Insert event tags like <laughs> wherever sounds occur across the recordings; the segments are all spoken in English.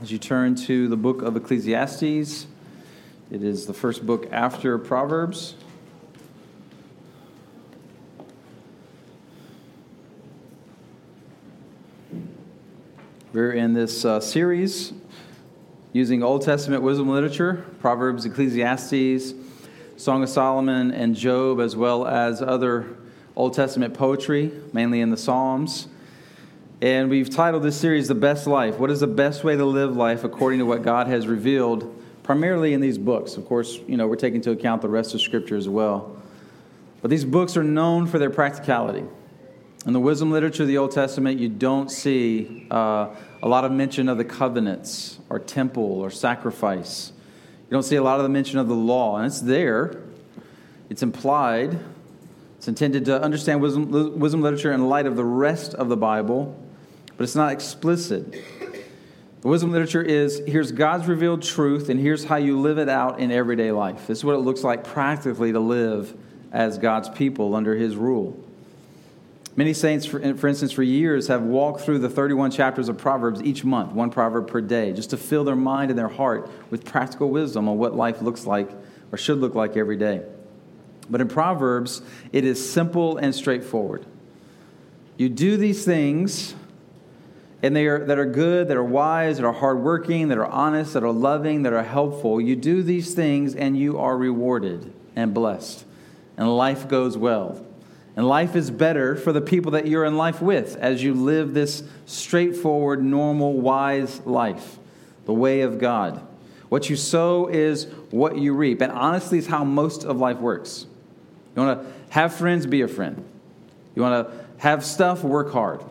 As you turn to the book of Ecclesiastes, it is the first book after Proverbs. We're in this uh, series using Old Testament wisdom literature, Proverbs, Ecclesiastes, Song of Solomon, and Job, as well as other Old Testament poetry, mainly in the Psalms. And we've titled this series The Best Life. What is the best way to live life according to what God has revealed, primarily in these books? Of course, you know, we're taking into account the rest of Scripture as well. But these books are known for their practicality. In the wisdom literature of the Old Testament, you don't see uh, a lot of mention of the covenants or temple or sacrifice. You don't see a lot of the mention of the law, and it's there, it's implied. It's intended to understand wisdom, wisdom literature in light of the rest of the Bible but it's not explicit. The wisdom literature is here's God's revealed truth, and here's how you live it out in everyday life. This is what it looks like practically to live as God's people under His rule. Many saints, for, instance, for years have walked through the 31 chapters of Proverbs each month, one proverb per day, just to fill their mind and their heart with practical wisdom on what life looks like or should look like every day. But in Proverbs, it is simple and straightforward. You do these things and they are, that are good, that are wise, that are hardworking, that are honest, that are loving, that are helpful. You do these things and you are rewarded and blessed. And life goes well. And life is better for the people that you're in life with as you live this straightforward, normal, wise life, the way of God. What you sow is what you reap. And honestly, it's how most of life works. You want to have friends, be a friend. You want to have stuff, work hard.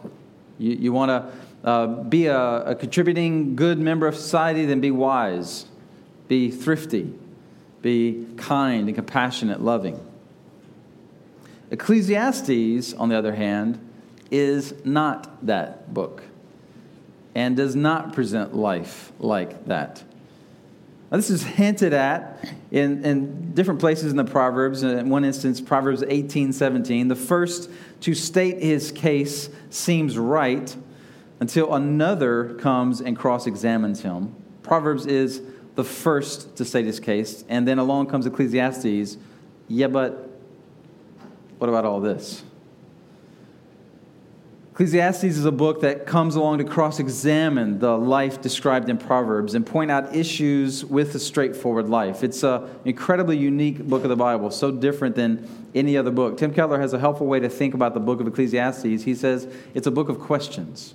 You, you want to uh, be a, a contributing good member of society, then be wise, be thrifty, be kind and compassionate, loving. Ecclesiastes, on the other hand, is not that book and does not present life like that. Now, this is hinted at in, in different places in the Proverbs. In one instance, Proverbs 18 17. The first to state his case seems right, until another comes and cross examines him. Proverbs is the first to state his case, and then along comes Ecclesiastes. Yeah, but what about all this? Ecclesiastes is a book that comes along to cross examine the life described in Proverbs and point out issues with a straightforward life. It's an incredibly unique book of the Bible, so different than any other book. Tim Keller has a helpful way to think about the book of Ecclesiastes. He says it's a book of questions.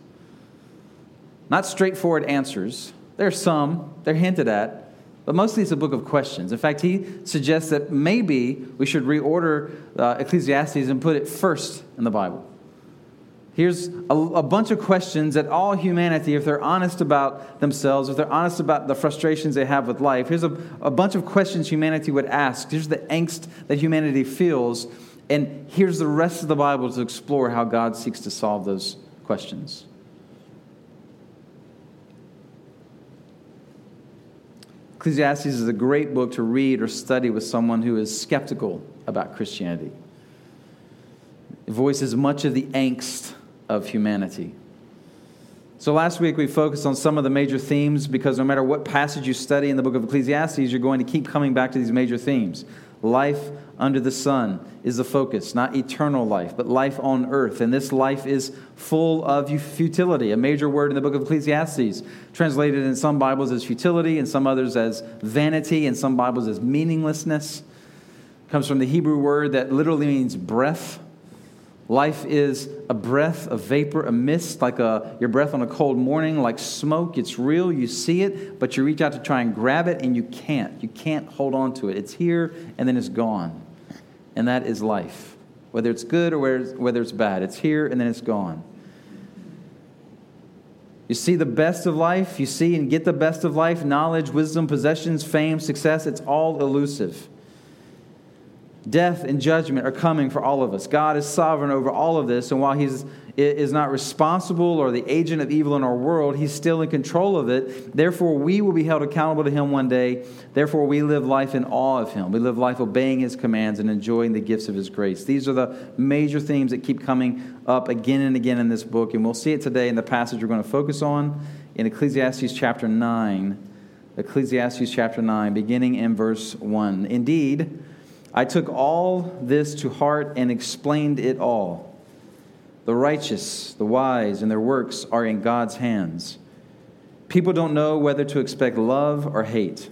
Not straightforward answers. There are some, they're hinted at, but mostly it's a book of questions. In fact, he suggests that maybe we should reorder uh, Ecclesiastes and put it first in the Bible. Here's a, a, bunch of questions that all humanity, if they're honest about themselves, if they're honest about the frustrations they have with life, here's a, a bunch of questions humanity would ask. Here's the angst that humanity feels. And here's the rest of the Bible to explore how God seeks to solve those questions. Ecclesiastes is a great book to read or study with someone who is skeptical about Christianity. It voices much of the angst of humanity. So, last week we focused on some of the major themes because no matter what passage you study in the book of Ecclesiastes, you're going to keep coming back to these major themes Life under the sun is the focus, not eternal life, but life on earth. And this life is full of futility, a major word in the book of Ecclesiastes, translated in some Bibles as futility, in some others as vanity, in some Bibles as meaninglessness. It comes from the Hebrew word that literally means breath Life is a breath, a vapor, a mist, like a, your breath on a cold morning, like smoke. It's real, you see it, but you reach out to try and grab it and you can't. You can't hold on to it. It's here and then it's gone. And that is life. Whether it's good or whether it's bad, it's here and then it's gone. You see the best of life, you see and get the best of life knowledge, wisdom, possessions, fame, success. It's all elusive. Death and judgment are coming for all of us. God is sovereign over all of this, and while He is not responsible or the agent of evil in our world, He's still in control of it. Therefore, we will be held accountable to Him one day. Therefore, we live life in awe of Him. We live life obeying His commands and enjoying the gifts of His grace. These are the major themes that keep coming up again and again in this book, and we'll see it today in the passage we're going to focus on in Ecclesiastes chapter 9. Ecclesiastes chapter 9, beginning in verse 1. Indeed, I took all this to heart and explained it all. The righteous, the wise, and their works are in God's hands. People don't know whether to expect love or hate.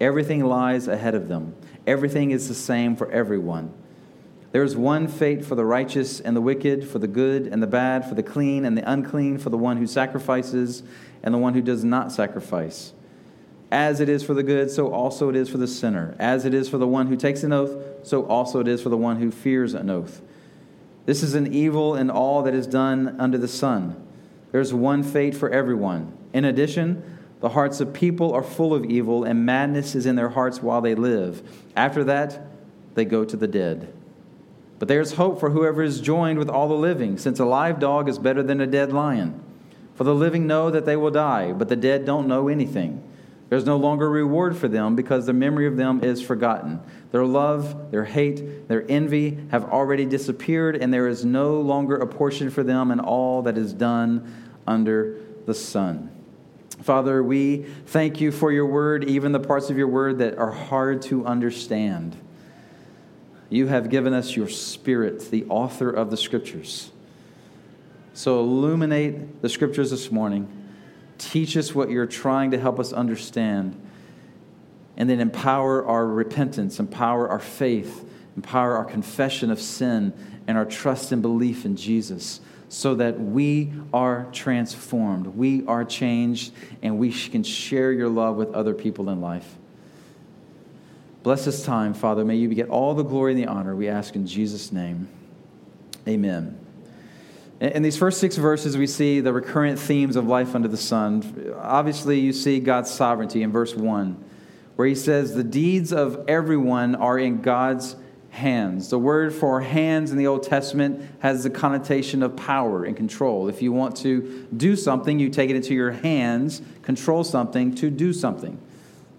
Everything lies ahead of them. Everything is the same for everyone. There is one fate for the righteous and the wicked, for the good and the bad, for the clean and the unclean, for the one who sacrifices and the one who does not sacrifice. As it is for the good, so also it is for the sinner. As it is for the one who takes an oath, so also it is for the one who fears an oath. This is an evil in all that is done under the sun. There is one fate for everyone. In addition, the hearts of people are full of evil, and madness is in their hearts while they live. After that, they go to the dead. But there is hope for whoever is joined with all the living, since a live dog is better than a dead lion. For the living know that they will die, but the dead don't know anything. There's no longer reward for them because the memory of them is forgotten. Their love, their hate, their envy have already disappeared, and there is no longer a portion for them in all that is done under the sun. Father, we thank you for your word, even the parts of your word that are hard to understand. You have given us your spirit, the author of the scriptures. So illuminate the scriptures this morning. Teach us what you're trying to help us understand. And then empower our repentance, empower our faith, empower our confession of sin, and our trust and belief in Jesus so that we are transformed, we are changed, and we can share your love with other people in life. Bless this time, Father. May you get all the glory and the honor. We ask in Jesus' name. Amen. In these first six verses, we see the recurrent themes of life under the sun. Obviously, you see God's sovereignty in verse 1, where he says, The deeds of everyone are in God's hands. The word for hands in the Old Testament has the connotation of power and control. If you want to do something, you take it into your hands, control something to do something.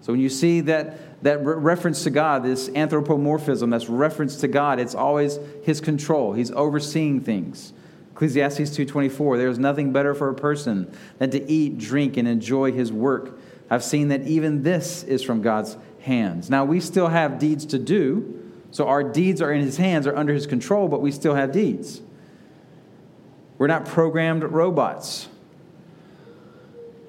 So when you see that, that re- reference to God, this anthropomorphism, that's reference to God, it's always his control. He's overseeing things. Ecclesiastes 2:24 There is nothing better for a person than to eat, drink and enjoy his work. I've seen that even this is from God's hands. Now we still have deeds to do, so our deeds are in his hands, are under his control, but we still have deeds. We're not programmed robots.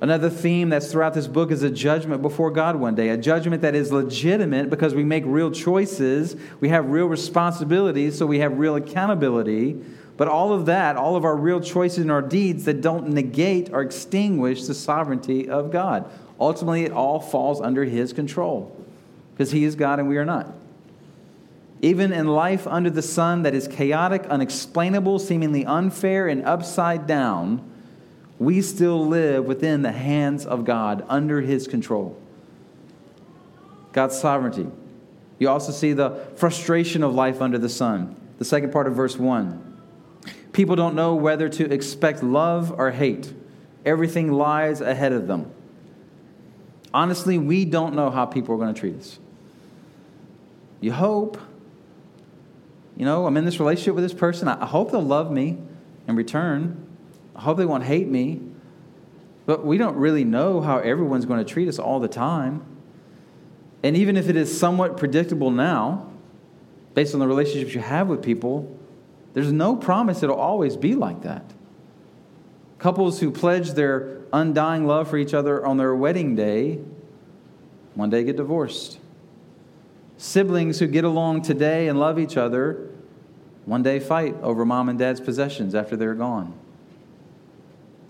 Another theme that's throughout this book is a judgment before God one day, a judgment that is legitimate because we make real choices, we have real responsibilities, so we have real accountability. But all of that, all of our real choices and our deeds that don't negate or extinguish the sovereignty of God. Ultimately, it all falls under His control because He is God and we are not. Even in life under the sun that is chaotic, unexplainable, seemingly unfair, and upside down, we still live within the hands of God, under His control. God's sovereignty. You also see the frustration of life under the sun. The second part of verse 1. People don't know whether to expect love or hate, everything lies ahead of them. Honestly, we don't know how people are going to treat us. You hope you know, I'm in this relationship with this person. I hope they'll love me in return. I hope they won't hate me. But we don't really know how everyone's going to treat us all the time. And even if it is somewhat predictable now, based on the relationships you have with people, there's no promise it'll always be like that. Couples who pledge their undying love for each other on their wedding day one day get divorced. Siblings who get along today and love each other one day fight over mom and dad's possessions after they're gone.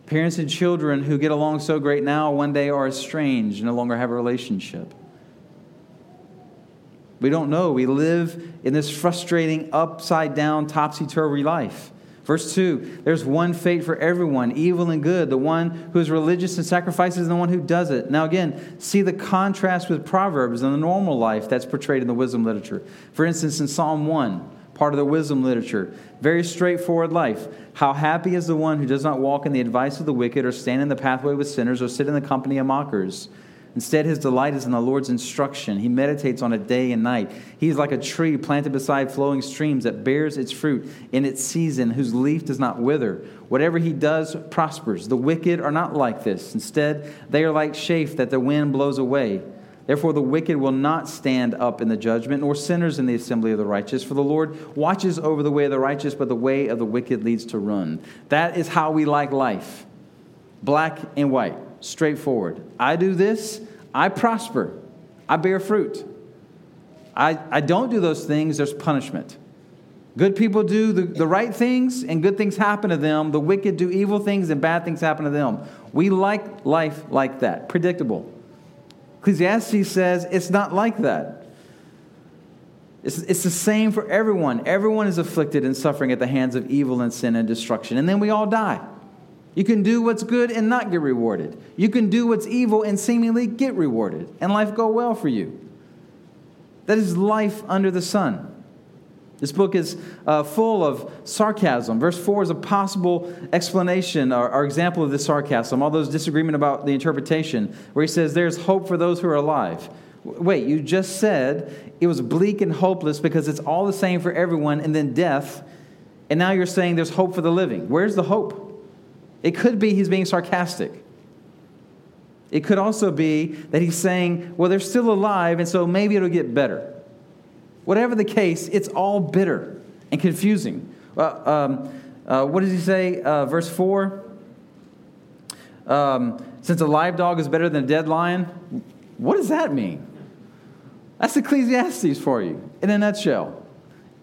Parents and children who get along so great now one day are estranged and no longer have a relationship. We don't know. We live in this frustrating, upside down, topsy turvy life. Verse 2 There's one fate for everyone, evil and good, the one who is religious and sacrifices, and the one who does it. Now, again, see the contrast with Proverbs and the normal life that's portrayed in the wisdom literature. For instance, in Psalm 1, part of the wisdom literature, very straightforward life. How happy is the one who does not walk in the advice of the wicked, or stand in the pathway with sinners, or sit in the company of mockers. Instead, his delight is in the Lord's instruction. He meditates on it day and night. He is like a tree planted beside flowing streams that bears its fruit in its season, whose leaf does not wither. Whatever he does prospers. The wicked are not like this. Instead, they are like chaff that the wind blows away. Therefore, the wicked will not stand up in the judgment, nor sinners in the assembly of the righteous. For the Lord watches over the way of the righteous, but the way of the wicked leads to ruin. That is how we like life black and white, straightforward. I do this, I prosper, I bear fruit. I, I don't do those things, there's punishment. Good people do the, the right things and good things happen to them. The wicked do evil things and bad things happen to them. We like life like that, predictable. Ecclesiastes says it's not like that. It's, it's the same for everyone. Everyone is afflicted and suffering at the hands of evil and sin and destruction. And then we all die. You can do what's good and not get rewarded. You can do what's evil and seemingly get rewarded, and life go well for you. That is life under the sun. This book is uh, full of sarcasm. Verse 4 is a possible explanation or, or, example of this sarcasm, all those disagreement about the interpretation, where he says, There's hope for those who are alive. Wait, you just said it was bleak and hopeless because it's all the same for everyone, and then death, and now you're saying there's hope for the living. Where's the hope? It could be he's being sarcastic. It could also be that he's saying, well, they're still alive, and so maybe it'll get better. Whatever the case, it's all bitter and confusing. Uh, um, uh, what does he say? Uh, verse 4 um, Since a live dog is better than a dead lion, what does that mean? That's Ecclesiastes for you in a nutshell.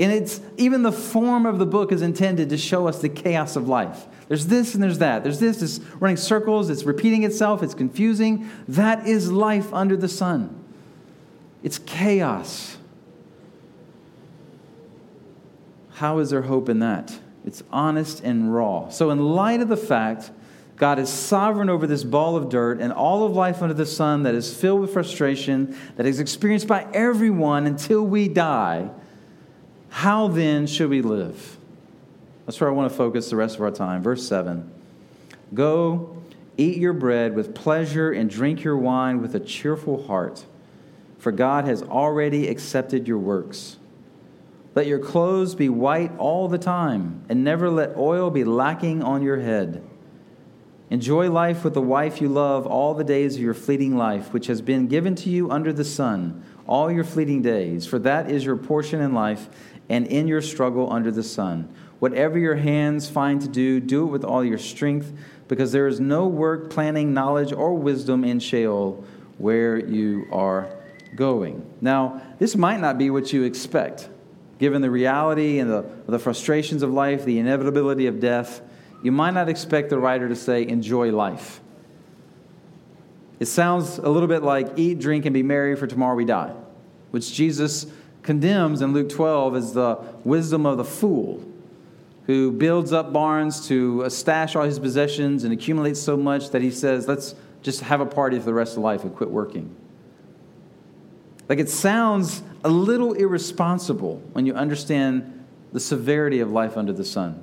And it's even the form of the book is intended to show us the chaos of life. There's this and there's that. There's this, it's running circles, it's repeating itself, it's confusing. That is life under the sun. It's chaos. How is there hope in that? It's honest and raw. So, in light of the fact God is sovereign over this ball of dirt and all of life under the sun that is filled with frustration, that is experienced by everyone until we die, how then should we live? That's where I want to focus the rest of our time. Verse 7 Go, eat your bread with pleasure, and drink your wine with a cheerful heart, for God has already accepted your works. Let your clothes be white all the time, and never let oil be lacking on your head. Enjoy life with the wife you love all the days of your fleeting life, which has been given to you under the sun, all your fleeting days, for that is your portion in life and in your struggle under the sun. Whatever your hands find to do, do it with all your strength, because there is no work, planning, knowledge, or wisdom in Sheol where you are going. Now, this might not be what you expect, given the reality and the, the frustrations of life, the inevitability of death. You might not expect the writer to say, enjoy life. It sounds a little bit like eat, drink, and be merry, for tomorrow we die, which Jesus condemns in Luke 12 as the wisdom of the fool who builds up barns to stash all his possessions and accumulates so much that he says, let's just have a party for the rest of life and quit working. Like it sounds a little irresponsible when you understand the severity of life under the sun.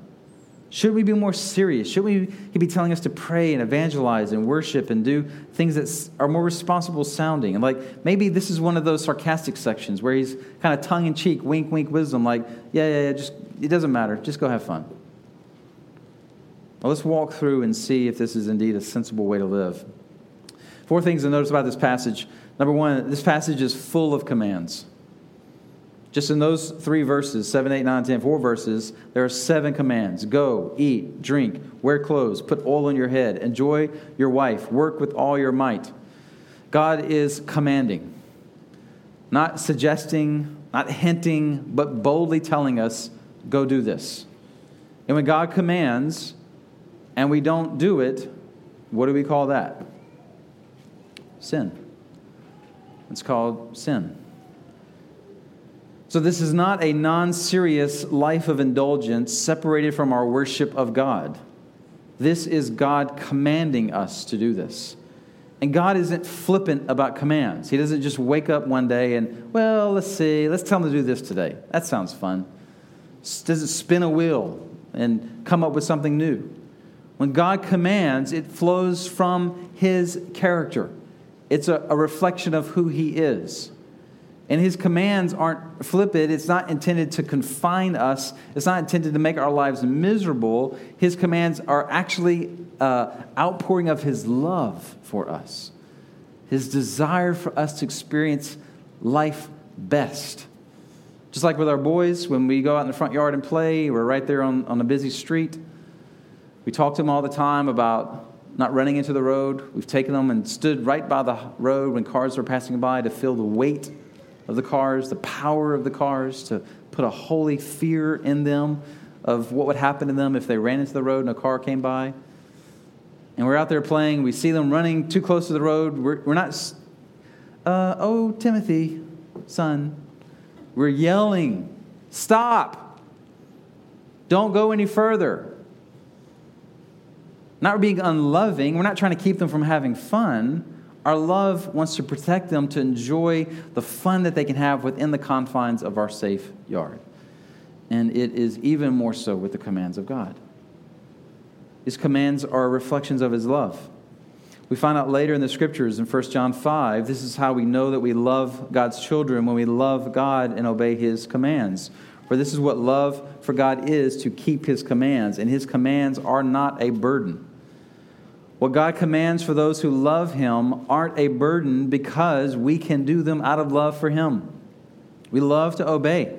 Should we be more serious? Should we he be telling us to pray and evangelize and worship and do things that are more responsible sounding? And like maybe this is one of those sarcastic sections where he's kind of tongue in cheek, wink, wink, wisdom, like, yeah, yeah, yeah, just it doesn't matter. Just go have fun. Well, let's walk through and see if this is indeed a sensible way to live. Four things to notice about this passage. Number one, this passage is full of commands. Just in those three verses, 7, 8, 9, 10, four verses, there are seven commands go, eat, drink, wear clothes, put oil on your head, enjoy your wife, work with all your might. God is commanding, not suggesting, not hinting, but boldly telling us, go do this. And when God commands and we don't do it, what do we call that? Sin. It's called sin. So, this is not a non serious life of indulgence separated from our worship of God. This is God commanding us to do this. And God isn't flippant about commands. He doesn't just wake up one day and, well, let's see, let's tell him to do this today. That sounds fun. Doesn't spin a wheel and come up with something new. When God commands, it flows from his character. it's a, a reflection of who He is. And his commands aren't flippant. It's not intended to confine us. It's not intended to make our lives miserable. His commands are actually uh, outpouring of his love for us, his desire for us to experience life best. Just like with our boys, when we go out in the front yard and play, we're right there on, on a busy street. We talk to them all the time about not running into the road. We've taken them and stood right by the road when cars were passing by to feel the weight of the cars, the power of the cars, to put a holy fear in them of what would happen to them if they ran into the road and a car came by. And we're out there playing, we see them running too close to the road. We're, we're not, uh, oh, Timothy, son, we're yelling, stop, don't go any further. Not being unloving, we're not trying to keep them from having fun our love wants to protect them to enjoy the fun that they can have within the confines of our safe yard. And it is even more so with the commands of God. His commands are reflections of his love. We find out later in the scriptures in 1 John 5, this is how we know that we love God's children when we love God and obey his commands. For this is what love for God is to keep his commands, and his commands are not a burden. What God commands for those who love Him aren't a burden because we can do them out of love for Him. We love to obey.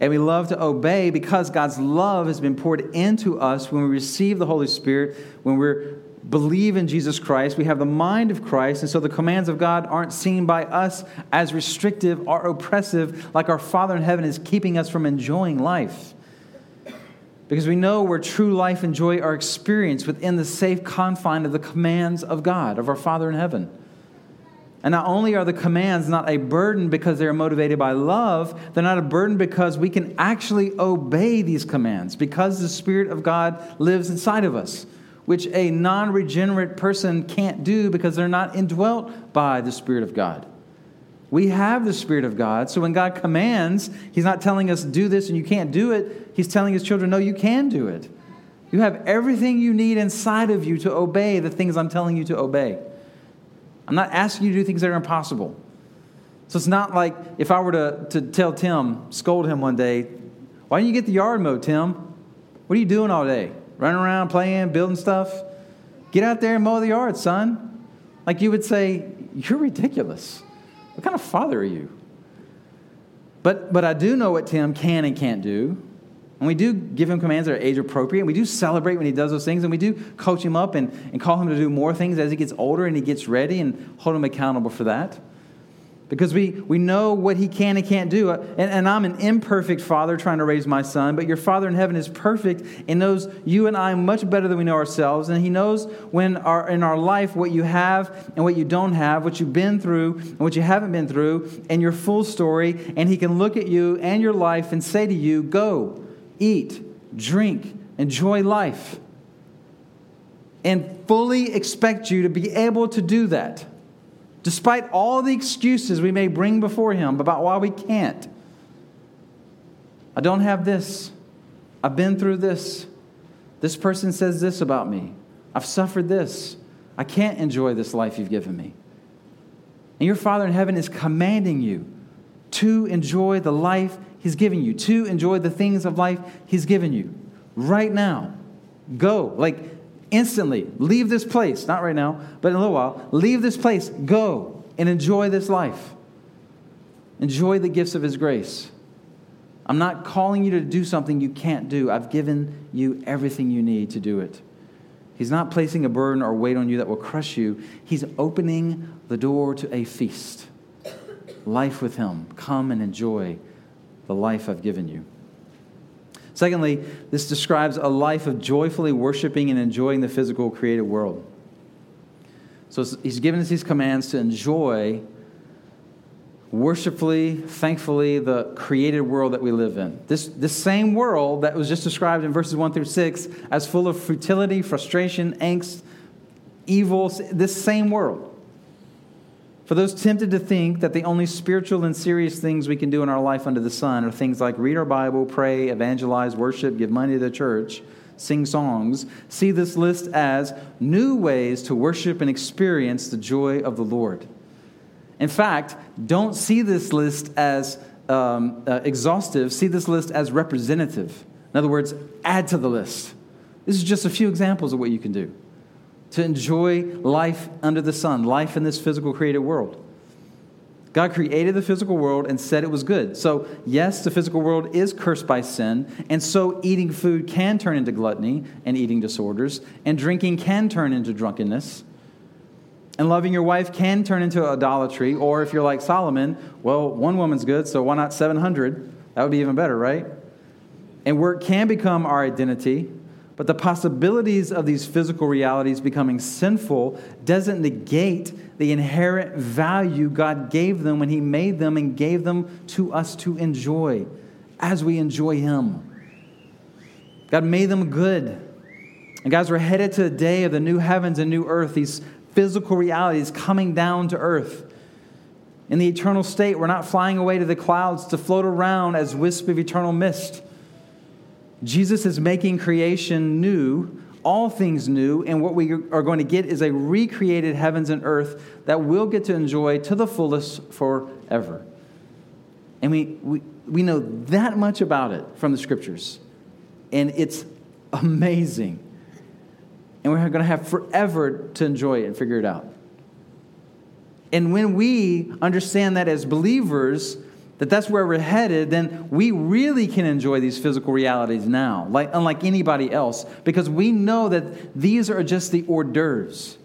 And we love to obey because God's love has been poured into us when we receive the Holy Spirit, when we believe in Jesus Christ. We have the mind of Christ. And so the commands of God aren't seen by us as restrictive or oppressive, like our Father in heaven is keeping us from enjoying life because we know where true life and joy are experienced within the safe confine of the commands of God, of our Father in heaven. And not only are the commands not a burden because they're motivated by love, they're not a burden because we can actually obey these commands because the Spirit of God lives inside of us, which a non regenerate person can't do because they're not indwelt by the Spirit of God. We have the Spirit of God. So when God commands, He's not telling us, do this and you can't do it. He's telling His children, no, you can do it. You have everything you need inside of you to obey the things I'm telling you to obey. I'm not asking you to do things that are impossible. So it's not like if I were to, to tell Tim, scold him one day, why don't you get the yard mowed, Tim? What are you doing all day? Running around, playing, building stuff? Get out there and mow the yard, son. Like you would say, you're ridiculous. What kind of father are you? But, but I do know what Tim can and can't do. And we do give him commands that are age appropriate. And we do celebrate when he does those things. And we do coach him up and, and call him to do more things as he gets older and he gets ready and hold him accountable for that because we, we know what he can and can't do. Uh, and, and, I'm an imperfect father trying to raise my son, but your Father in heaven is perfect and knows you and I much better than we know ourselves. And he knows when our, in our life what you have and what you don't have, what you've been through and what you haven't been through, and your full story. And he can look at you and your life and say to you, Go, eat, drink, enjoy life. And fully expect you to be able to do that despite all the excuses we may bring before Him about why we can't. I don't have this. I've been through this. This person says this about me. I've suffered this. I can't enjoy this life you've given me. And your Father in heaven is commanding you to enjoy the life He's given you, to enjoy the things of life He's given you right now. Go. Like, instantly leave this place, not right now, but in a little while, leave this place, go and enjoy this life. Enjoy the gifts of His grace. I'm not calling you to do something you can't do. I've given you everything you need to do it. He's not placing a burden or weight on you that will crush you. He's opening the door to a feast. Life with Him. Come and enjoy the life I've given you. Secondly, this describes a life of joyfully worshiping and enjoying the physical created world. So he's given us these commands to enjoy worshipfully, thankfully, the created world that we live in. This, this same world that was just described in verses 1 through 6 as full of futility, frustration, angst, evil, this same world. For those tempted to think that the only spiritual and serious things we can do in our life under the sun are things like read our Bible, pray, evangelize, worship, give money to the church, sing songs, see this list as new ways to worship and experience the joy of the Lord. In fact, don't see this list as um, uh, exhaustive, see this list as representative. In other words, add to the list. This is just a few examples of what you can do to enjoy life under the sun, life in this physical created world. God created the physical world and said it was good. So, yes, the physical world is cursed by sin, and so eating food can turn into gluttony and eating disorders, and drinking can turn into drunkenness. And loving your wife can turn into idolatry, or if you're like Solomon, well, one woman's good, so why not 700? That would be even better, right? And work can become our identity, but the possibilities of these physical realities becoming sinful doesn't negate the inherent value God gave them when He made them and gave them to us to enjoy as we enjoy Him. God made them good. And guys, we're headed to the day of the new heavens and new earth, these physical realities coming down to earth. In the eternal state, we're not flying away to the clouds to float around as wisps of eternal mist. Jesus is making creation new all things new, and what we are going to get is a recreated heavens and earth that we'll get to enjoy to the fullest forever. And we, we, we know that much about it from the scriptures, and it's amazing. And we're going to have forever to enjoy it and figure it out. And when we understand that as believers, that that's where we're headed, then we really can enjoy these physical realities now, like, unlike anybody else, because we know that these are just the hors d'oeuvres.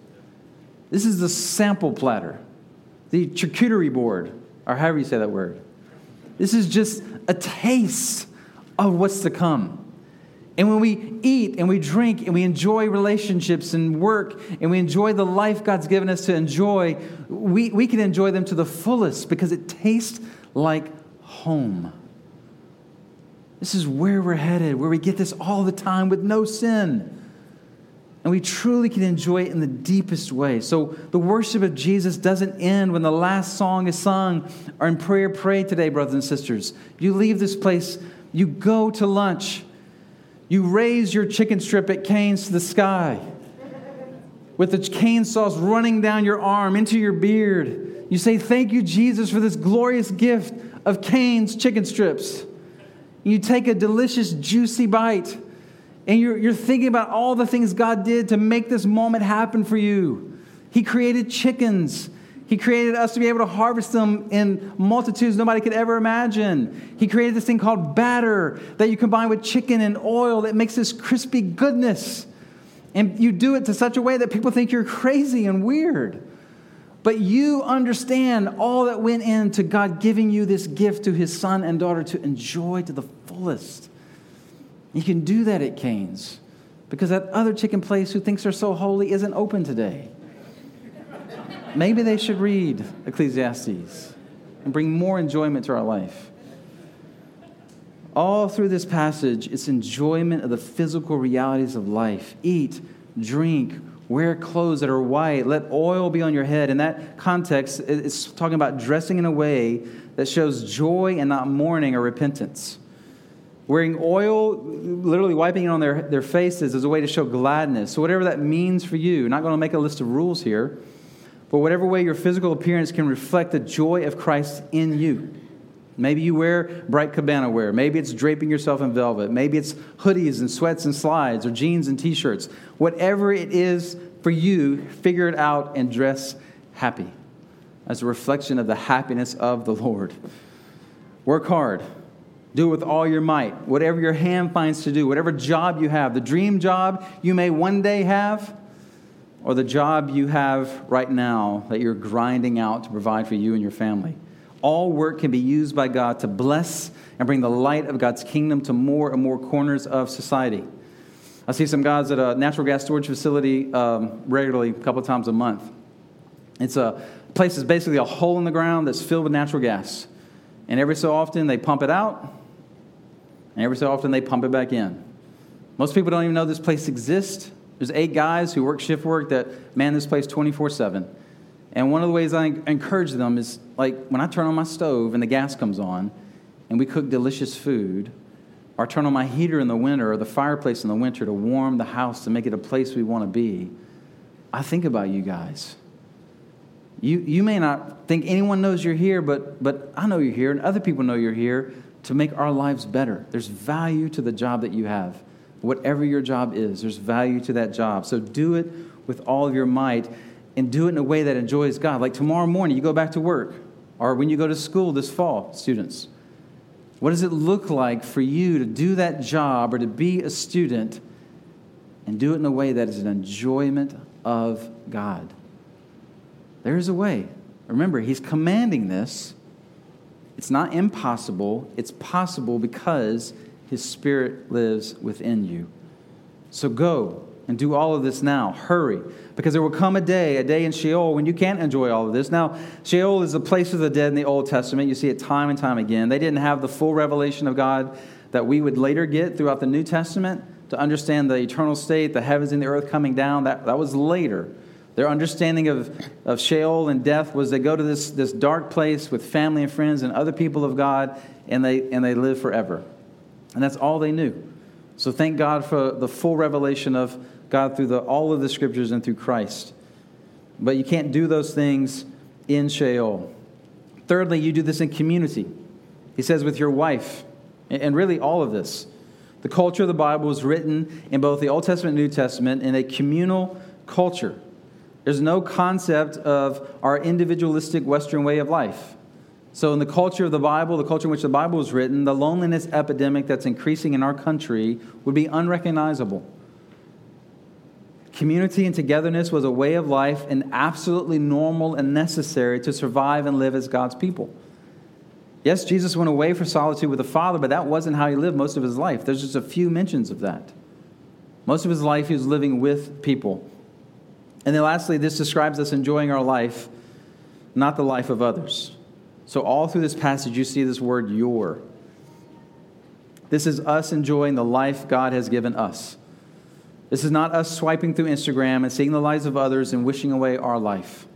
This is the sample platter, the charcuterie board, or however you say that word. This is just a taste of what's to come. And when we eat and we drink and we enjoy relationships and work and we enjoy the life God's given us to enjoy, we, we can enjoy them to the fullest because it tastes like home. This is where we're headed, where we get this all the time with no sin. And we truly can enjoy it in the deepest way. So the worship of Jesus doesn't end when the last song is sung or in prayer prayed today, brothers and sisters. You leave this place, you go to lunch, you raise your chicken strip at Cane's to the sky with the cane sauce running down your arm into your beard you say, Thank you, Jesus, for this glorious gift of Cane's chicken strips. You take a delicious, juicy bite, and you're, you're thinking about all the things God did to make this moment happen for you. He created chickens. He created us to be able to harvest them in multitudes nobody could ever imagine. He created this thing called batter that you combine with chicken and oil that makes this crispy goodness. And you do it to such a way that people think you're crazy and weird. But you understand all that went into God giving you this gift to his son and daughter to enjoy to the fullest. You can do that at Cane's because that other chicken place who thinks they're so holy isn't open today. Maybe they should read Ecclesiastes and bring more enjoyment to our life. All through this passage, it's enjoyment of the physical realities of life. Eat, drink, Wear clothes that are white. Let oil be on your head. In that context, it's talking about dressing in a way that shows joy and not mourning or repentance. Wearing oil, literally wiping it on their, their faces, is a way to show gladness. So, whatever that means for you, not going to make a list of rules here, but whatever way your physical appearance can reflect the joy of Christ in you. Maybe you wear bright cabana wear. Maybe it's draping yourself in velvet. Maybe it's hoodies and sweats and slides or jeans and t shirts. Whatever it is for you, figure it out and dress happy as a reflection of the happiness of the Lord. Work hard. Do it with all your might. Whatever your hand finds to do, whatever job you have, the dream job you may one day have, or the job you have right now that you're grinding out to provide for you and your family all work can be used by God to bless and bring the light of God's kingdom to more and more corners of society. I see some guys at a natural gas storage facility um, regularly, a couple times a month. It's a place that's basically a hole in the ground that's filled with natural gas. And every so often they pump it out, and every so often they pump it back in. Most people don't even know this place exists. There's eight guys who work shift work that man this place 24 7. And one of the ways I encourage them is like when I turn on my stove and the gas comes on and we cook delicious food, or turn on my heater in the winter or the fireplace in the winter to warm the house to make it a place we want to be, I think about you guys. You, you may not think anyone knows you're here, but, but I know you're here, and other people know you're here to make our lives better. There's value to the job that you have. Whatever your job is, there's value to that job. So do it with all of your might and do it in a way that enjoys God. Like tomorrow morning, you go back to work, or when you go to school this fall, students. What does it look like for you to do that job or to be a student and do it in a way that is an enjoyment of God? There is a way. Remember, He's commanding this. It's not impossible, it's possible because His Spirit lives within you. So go and do all of this now. Hurry, because there will come a day, a day in Sheol, when you can't enjoy all of this. Now, Sheol is the place of the dead in the Old Testament. You see it time and time again. They didn't have the full revelation of God that we would later get throughout the New Testament to understand the eternal state, the heavens and the earth coming down. That, that was later. Their understanding of, of Sheol and death was they go to this, this dark place with family and friends and other people of God, and they, and they live forever. And that's all they knew. So thank God for the full revelation of God through the, all of the scriptures and through Christ. But you can't do those things in Sheol. Thirdly, you do this in community. He says with your wife, and really all of this. The culture of the Bible was written in both the Old Testament and New Testament in a communal culture. There's no concept of our individualistic Western way of life. So, in the culture of the Bible, the culture in which the Bible was written, the loneliness epidemic that's increasing in our country would be unrecognizable. Community and togetherness was a way of life and absolutely normal and necessary to survive and live as God's people. Yes, Jesus went away for solitude with the Father, but that wasn't how he lived most of his life. There's just a few mentions of that. Most of his life, he was living with people. And then lastly, this describes us enjoying our life, not the life of others. So, all through this passage, you see this word your. This is us enjoying the life God has given us. This is not us swiping through Instagram and seeing the lives of others and wishing away our life,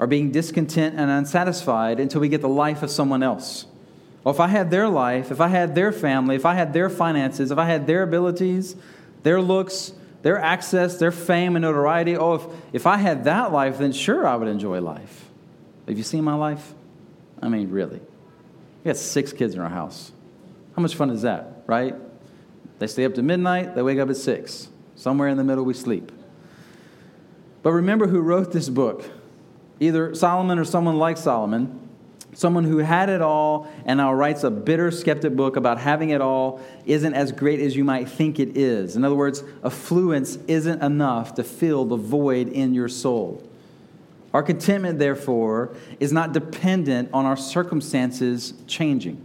or being discontent and unsatisfied until we get the life of someone else. Well, if I had their life, if I had their family, if I had their finances, if I had their abilities, their looks, their access, their fame and notoriety. Oh, if, if I had that life, then sure I would enjoy life. Have you seen my life? I mean, really. We got six kids in our house. How much fun is that, right? They stay up to midnight, they wake up at six. Somewhere in the middle, we sleep. But remember who wrote this book. Either Solomon or someone like Solomon Someone who had it all and now writes a bitter skeptic book about having it all isn't as great as you might think it is. In other words, affluence isn't enough to fill the void in your soul. Our contentment, therefore, is not dependent on our circumstances changing.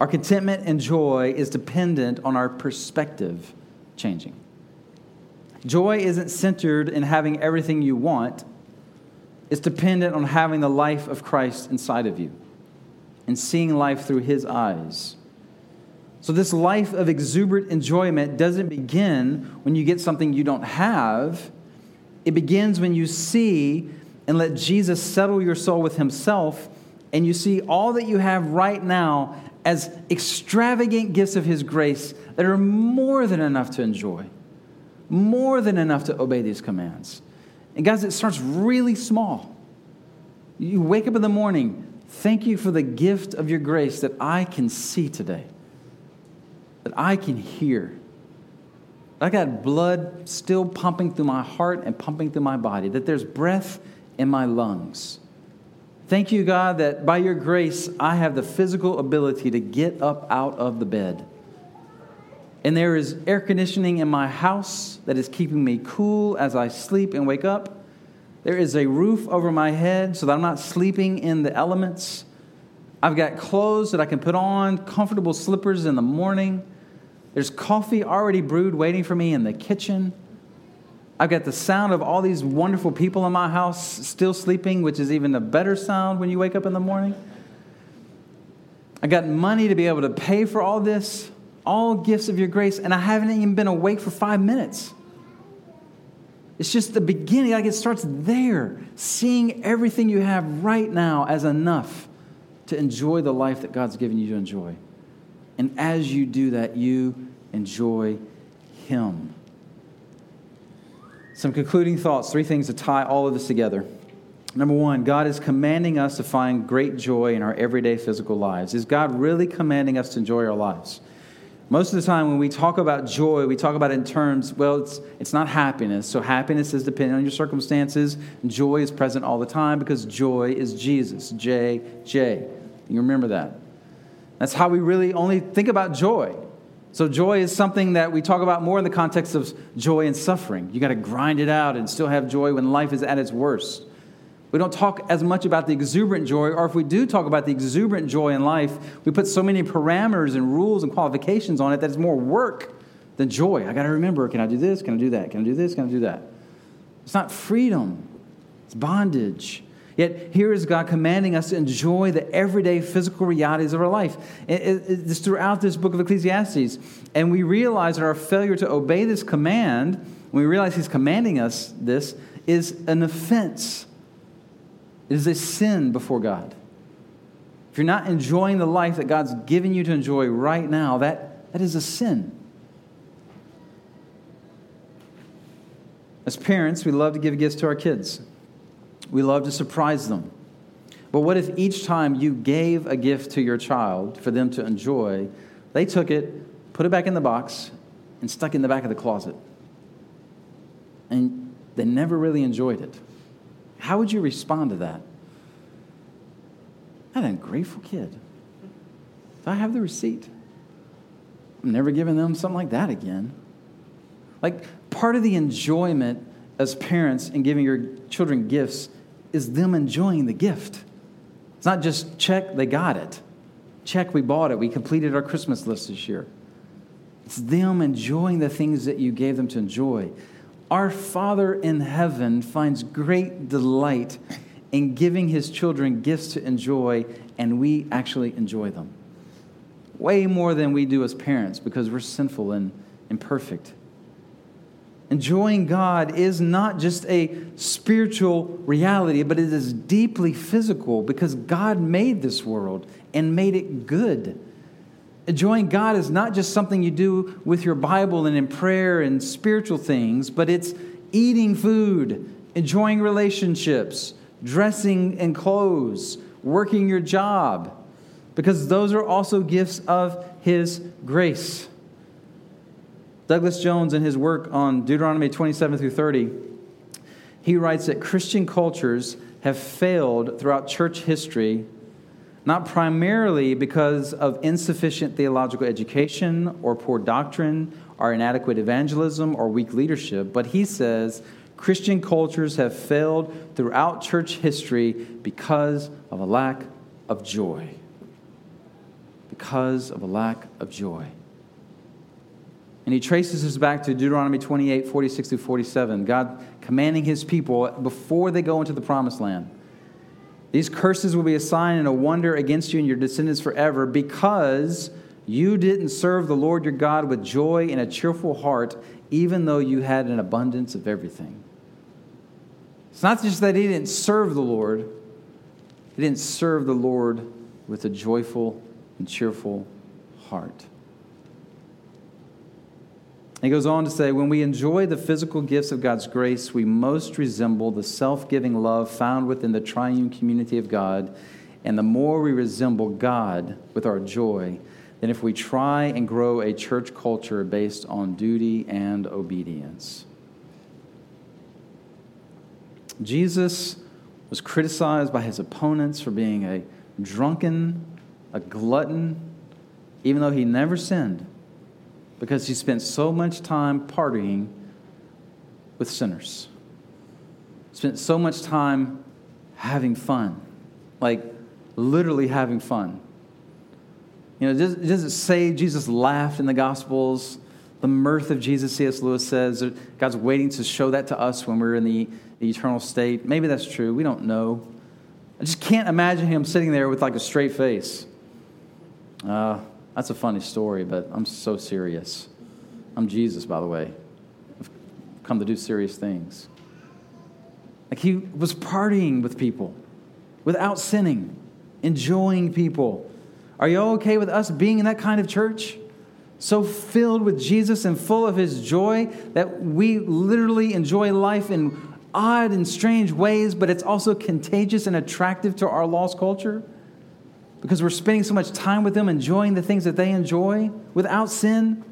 Our contentment and joy is dependent on our perspective changing. Joy isn't centered in having everything you want, it's dependent on having the life of Christ inside of you and seeing life through his eyes. So, this life of exuberant enjoyment doesn't begin when you get something you don't have. It begins when you see and let Jesus settle your soul with himself, and you see all that you have right now as extravagant gifts of his grace that are more than enough to enjoy, more than enough to obey these commands. And guys, it starts really small. You wake up in the morning, thank you for the gift of your grace that I can see today, that I can hear. I got blood still pumping through my heart and pumping through my body, that there's breath in my lungs. Thank you, God, that by your grace, I have the physical ability to get up out of the bed. And there is air conditioning in my house that is keeping me cool as I sleep and wake up. There is a roof over my head so that I'm not sleeping in the elements. I've got clothes that I can put on, comfortable slippers in the morning. There's coffee already brewed waiting for me in the kitchen. I've got the sound of all these wonderful people in my house still sleeping, which is even a better sound when you wake up in the morning. I got money to be able to pay for all this all gifts of your grace, and I haven't even been awake for five minutes. It's just the beginning. Like it starts there, seeing everything you have right now as enough to enjoy the life that God's given you to enjoy. And as you do that, you enjoy Him. Some concluding thoughts, three things to tie all of this together. Number one, God is commanding us to find great joy in our everyday physical lives. Is God really commanding us to enjoy our lives? Most of the time, when we talk about joy, we talk about it in terms, well, it's, it's not happiness. So, happiness is dependent on your circumstances. Joy is present all the time because joy is Jesus. J, J. You remember that. That's how we really only think about joy. So, joy is something that we talk about more in the context of joy and suffering. You got to grind it out and still have joy when life is at its worst. We don't talk as much about the exuberant joy, or if we do talk about the exuberant joy in life, we put so many parameters and rules and qualifications on it that it's more work than joy. I got to remember can I do this? Can I do that? Can I do this? Can I do that? It's not freedom, it's bondage. Yet here is God commanding us to enjoy the everyday physical realities of our life. It's throughout this book of Ecclesiastes. And we realize that our failure to obey this command, when we realize He's commanding us this, is an offense it is a sin before God. If you're not enjoying the life that God's given you to enjoy right now, that, that is a sin. As parents, we love to give gifts to our kids. We love to surprise them. But what if each time you gave a gift to your child for them to enjoy, they took it, put it back in the box, and stuck it in the back of the closet? And they never really enjoyed it. How would you respond to that? An ungrateful kid. Do I have the receipt? I'm never giving them something like that again. Like, part of the enjoyment as parents in giving your children gifts is them enjoying the gift. It's not just check, they got it. Check, we bought it. We completed our Christmas list this year. It's them enjoying the things that you gave them to enjoy. Our Father in heaven finds great delight in giving his children gifts to enjoy, and we actually enjoy them. Way more than we do as parents because we're sinful and imperfect. Enjoying God is not just a spiritual reality, but it is deeply physical because God made this world and made it good. Enjoying God is not just something you do with your Bible and in prayer and spiritual things, but it's eating food, enjoying relationships, dressing in clothes, working your job, because those are also gifts of His grace. Douglas Jones, in his work on Deuteronomy 27 through 30, he writes that Christian cultures have failed throughout church history not primarily because of insufficient theological education or poor doctrine or inadequate evangelism or weak leadership, but he says Christian cultures have failed throughout church history because of a lack of joy. Because of a lack of joy. And he traces this back to Deuteronomy 28 46 through 47, God commanding his people before they go into the promised land these curses will be a sign and a wonder against you and your descendants forever because you didn't serve the Lord your God with joy and a cheerful heart, even though you had an abundance of everything. It's not just that he didn't serve the Lord, he didn't serve the Lord with a joyful and cheerful heart. He goes on to say, when we enjoy the physical gifts of God's grace, we most resemble the self giving love found within the triune community of God. And the more we resemble God with our joy, than if we try and grow a church culture based on duty and obedience. Jesus was criticized by his opponents for being a drunken, a glutton, even though he never sinned because he spent so much time partying with sinners. Spent so much time having fun, like literally having fun. You know, it doesn't say Jesus laughed in the Gospels. The mirth of Jesus, C.S. Lewis says, God's waiting to show that to us when we're in the, the eternal state. Maybe that's true. We don't know. I just can't imagine him sitting there with like a straight face. Uh, that's a funny story, but I'm so serious. I'm Jesus, by the way. I've come to do serious things. Like he was partying with people without sinning, enjoying people. Are y'all okay with us being in that kind of church? So filled with Jesus and full of his joy that we literally enjoy life in odd and strange ways, but it's also contagious and attractive to our lost culture because we're spending so much time with them, enjoying the things that they enjoy without sin.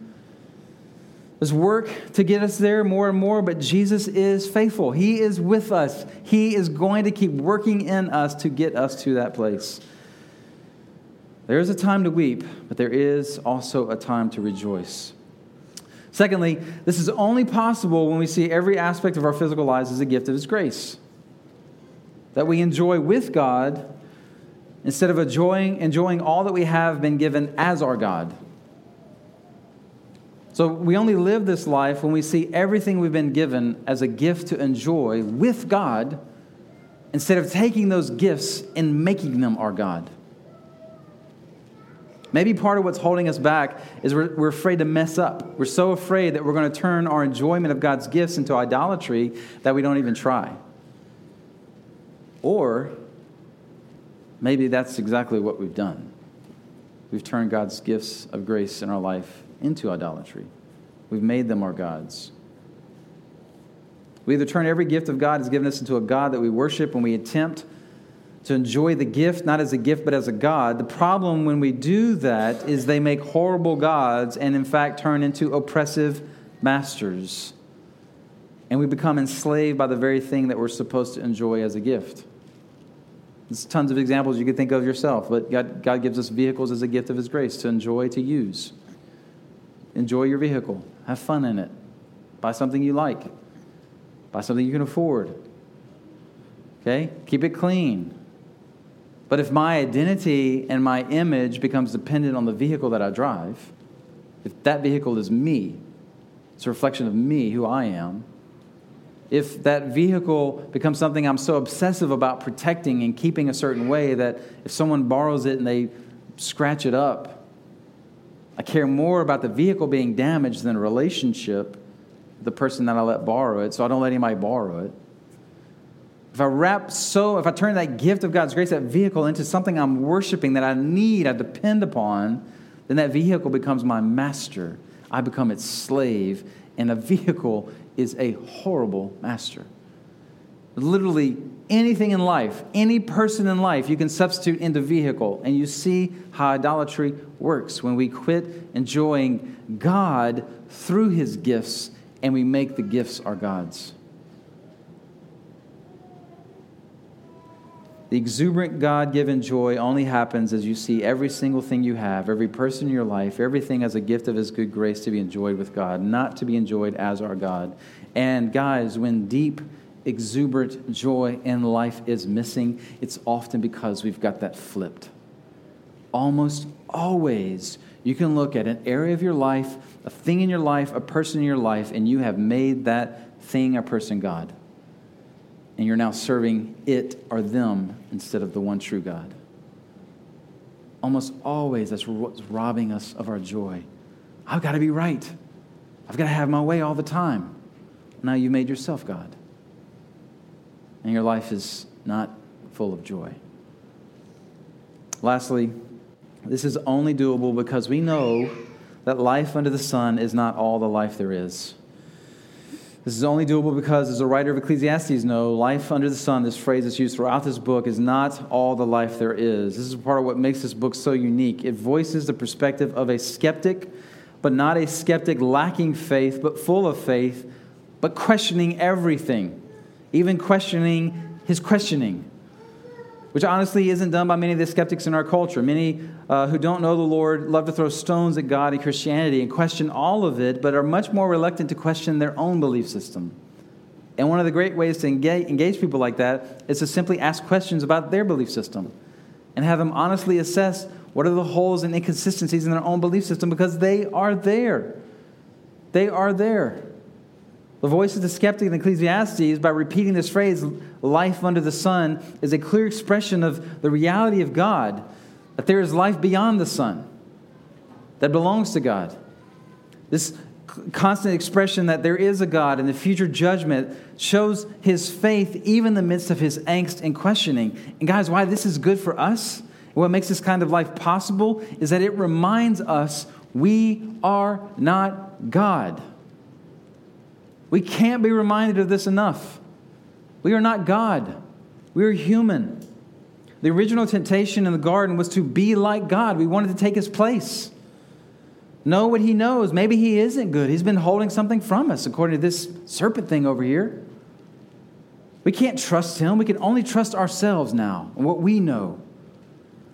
There's work to get us there more and more, but Jesus is faithful. He is with us. He is going to keep working in us to get us to that place. There is a time to weep, but there is also a time to rejoice. Secondly, this is only possible when we see every aspect of our physical lives as a gift of His grace. That we enjoy with God instead of enjoying, enjoying all that we have been given as our God. So we only live this life when we see everything we've been given as a gift to enjoy with God instead of taking those gifts and making them our God. Maybe part of what's holding us back is we're, we're afraid to mess up. We're so afraid that we're going to turn our enjoyment of God's gifts into idolatry that we don't even try. Or maybe that's exactly what we've done. We've turned God's gifts of grace in our life into idolatry. We've made them our gods. We either turn every gift of God has given us into a God that we worship and we attempt to enjoy the gift not as a gift but as a God. The problem when we do that is they make horrible gods and, in fact, turn into oppressive masters. And we become enslaved by the very thing that we're supposed to enjoy as a gift. There's tons of examples you could think of yourself, but God, God gives us vehicles as a gift of His grace to enjoy, to use. Enjoy your vehicle. Have fun in it. Buy something you like. Buy something you can afford. Okay? Keep it clean. But if my identity and my image becomes dependent on the vehicle that I drive, if that vehicle is me, it's a reflection of me, who I am, if that vehicle becomes something I'm so obsessive about protecting and keeping a certain way that if someone borrows it and they scratch it up, I care more about the vehicle being damaged than a relationship the person that I let borrow it, so I don't let anybody borrow it. If I wrap so, if I turn that gift of God's grace, that vehicle, into something I'm worshiping that I need, I depend upon, then that vehicle becomes my master. I become its slave, and a vehicle is a horrible master. Literally, anything in life, any person in life, you can substitute into vehicle. And you see how idolatry works when we quit enjoying God through his gifts and we make the gifts our gods. The exuberant God given joy only happens as you see every single thing you have, every person in your life, everything as a gift of His good grace to be enjoyed with God, not to be enjoyed as our God. And guys, when deep exuberant joy in life is missing, it's often because we've got that flipped. Almost always, you can look at an area of your life, a thing in your life, a person in your life, and you have made that thing a person God. And you're now serving it or them instead of the one true God. Almost always, that's what's robbing us of our joy. I've got to be right. I've got to have my way all the time. Now you made yourself God and your life is not full of joy. Lastly, this is only doable because we know that life under the sun is not all the life there is. This is only doable because, as the writer of Ecclesiastes know, life under the sun, this phrase that's used throughout this book, is not all the life there is. This is part of what makes this book so unique. It voices the perspective of a skeptic, but not a skeptic lacking faith, but full of faith, but questioning everything even questioning his questioning, which honestly isn't done by many of the skeptics in our culture. Many uh, who don't know the Lord love to throw stones at God and Christianity and question all of it, but are much more reluctant to question their own belief system. And one of the great ways to engage, engage people like that is to simply ask questions about their belief system and have them honestly assess what are the holes and inconsistencies in their own belief system because they are there. They are there. The voice of the skeptic in Ecclesiastes, by repeating this phrase, life under the sun, is a clear expression of the reality of God, that there is life beyond the sun that belongs to God. This constant expression that there is a God and the future judgment shows his faith even in the midst of his angst and questioning. And guys, why this is good for us what makes this kind of life possible is that it reminds us we are not God. We can't be reminded of this enough. We are not God, we are human. The original temptation in the garden was to be like God. We wanted to take his place. Know what he knows. Maybe he isn't good. He's been holding something from us, according to this serpent thing over here. We can't trust him. We can only trust ourselves now and what we know.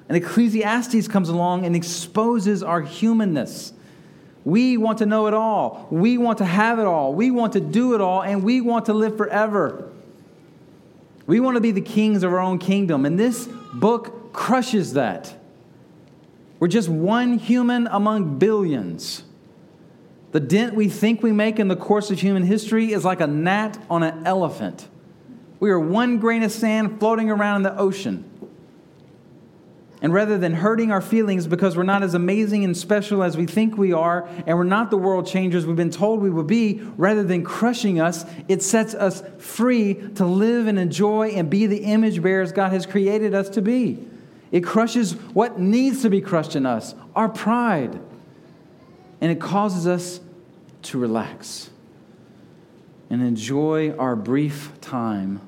And Ecclesiastes comes along and exposes our humanness. We want to know it all. We want to have it all. We want to do it all, and we want to live forever. We want to be the kings of our own kingdom. And this book crushes that. We're just one human among billions. The dent we think we make in the course of human history is like a gnat on an elephant. We are one grain of sand floating around in the ocean. And rather than hurting our feelings because we're not as amazing and special as we think we are, and we're not the world changers we've been told we will be, rather than crushing us, it sets us free to live and enjoy and be the image bearers God has created us to be. It crushes what needs to be crushed in us our pride. And it causes us to relax and enjoy our brief time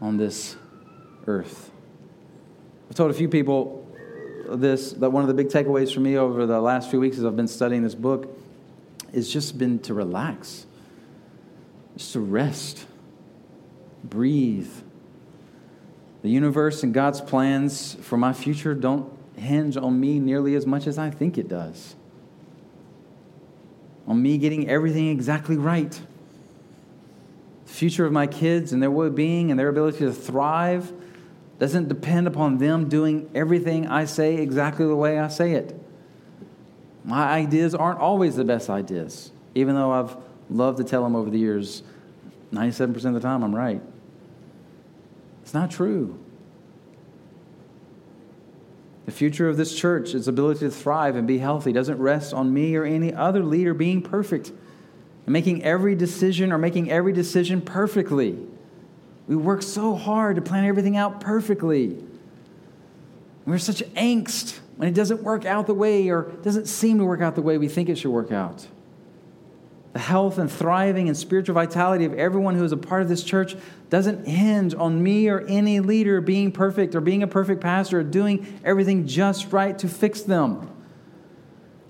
on this earth. I've told a few people this that one of the big takeaways for me over the last few weeks as I've been studying this book is just been to relax, just to rest, breathe. The universe and God's plans for my future don't hinge on me nearly as much as I think it does. On me getting everything exactly right. The future of my kids and their well being and their ability to thrive doesn't depend upon them doing everything I say exactly the way I say it. My ideas aren't always the best ideas, even though I've loved to tell them over the years 97% of the time I'm right. It's not true. The future of this church, its ability to thrive and be healthy, doesn't rest on me or any other leader being perfect and making every decision or making every decision perfectly. We work so hard to plan everything out perfectly. We're such angst when it doesn't work out the way or doesn't seem to work out the way we think it should work out. The health and thriving and spiritual vitality of everyone who is a part of this church doesn't hinge on me or any leader being perfect or being a perfect pastor or doing everything just right to fix them.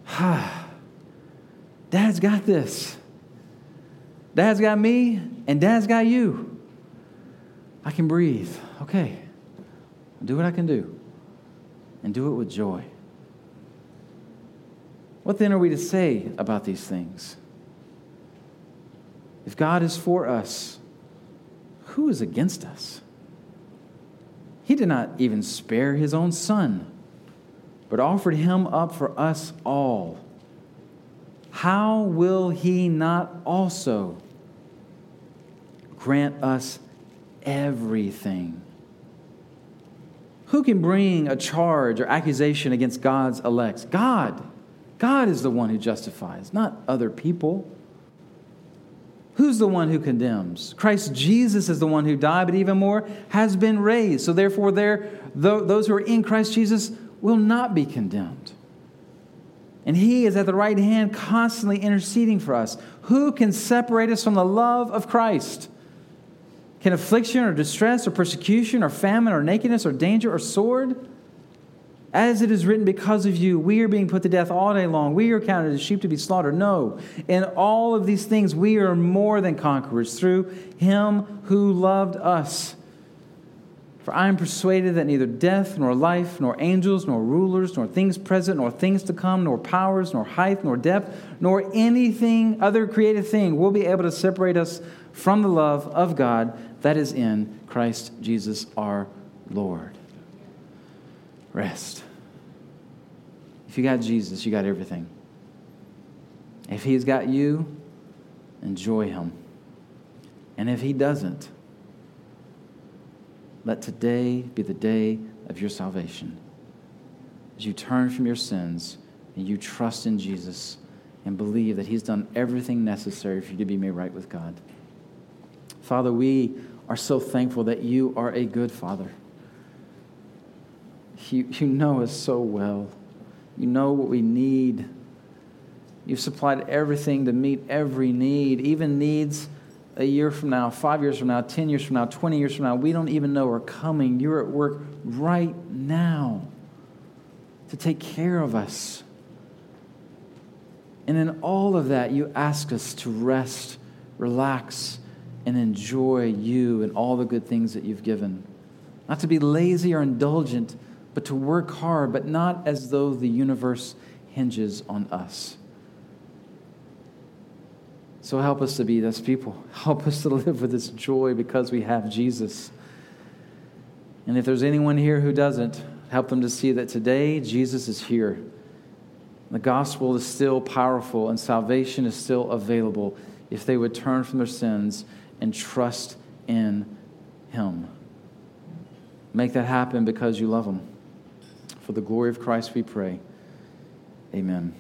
<sighs> Dad's got this. Dad's got me, and Dad's got you. I can breathe. Okay. I'll do what I can do and do it with joy. What then are we to say about these things? If God is for us, who is against us? He did not even spare his own son, but offered him up for us all. How will he not also grant us everything. Who can bring a charge or accusation against God's elect? God. God is the one who justifies, not other people. Who's the one who condemns? Christ Jesus is the one who died, but even more has been raised. So therefore, there, those who are in Christ Jesus will not be condemned. And he is at the right hand, constantly interceding for us. Who can separate us from the love of Christ? Can affliction or distress or persecution or famine or nakedness or danger or sword? As it is written, because of you, we are being put to death all day long. We are counted as sheep to be slaughtered. No. In all of these things, we are more than conquerors through him who loved us. For I am persuaded that neither death, nor life, nor angels, nor rulers, nor things present, nor things to come, nor powers, nor height, nor depth, nor anything other created thing will be able to separate us from the love of God that is in Christ Jesus our Lord. Rest. If you got Jesus, you got everything. If he's got you, enjoy him. And if he doesn't, let today be the day of your salvation. As you turn from your sins and you trust in Jesus and believe that he's done everything necessary for you to be made right with God. Father, we are so thankful that you are a good Father. You, you know us so well. You know what we need. You've supplied everything to meet every need, even needs a year from now, five years from now, 10 years from now, 20 years from now. We don't even know are coming. You're at work right now to take care of us. And in all of that, you ask us to rest, relax, and enjoy you and all the good things that you've given. Not to be lazy or indulgent, but to work hard, but not as though the universe hinges on us. So help us to be this people. <laughs> Help us to live with this joy because we have Jesus. And if there's anyone here who doesn't, help them to see that today Jesus is here. The gospel is still powerful and salvation is still available if they would turn from their sins and trust in Him. Make that happen because you love Him. For the glory of Christ, we pray. Amen.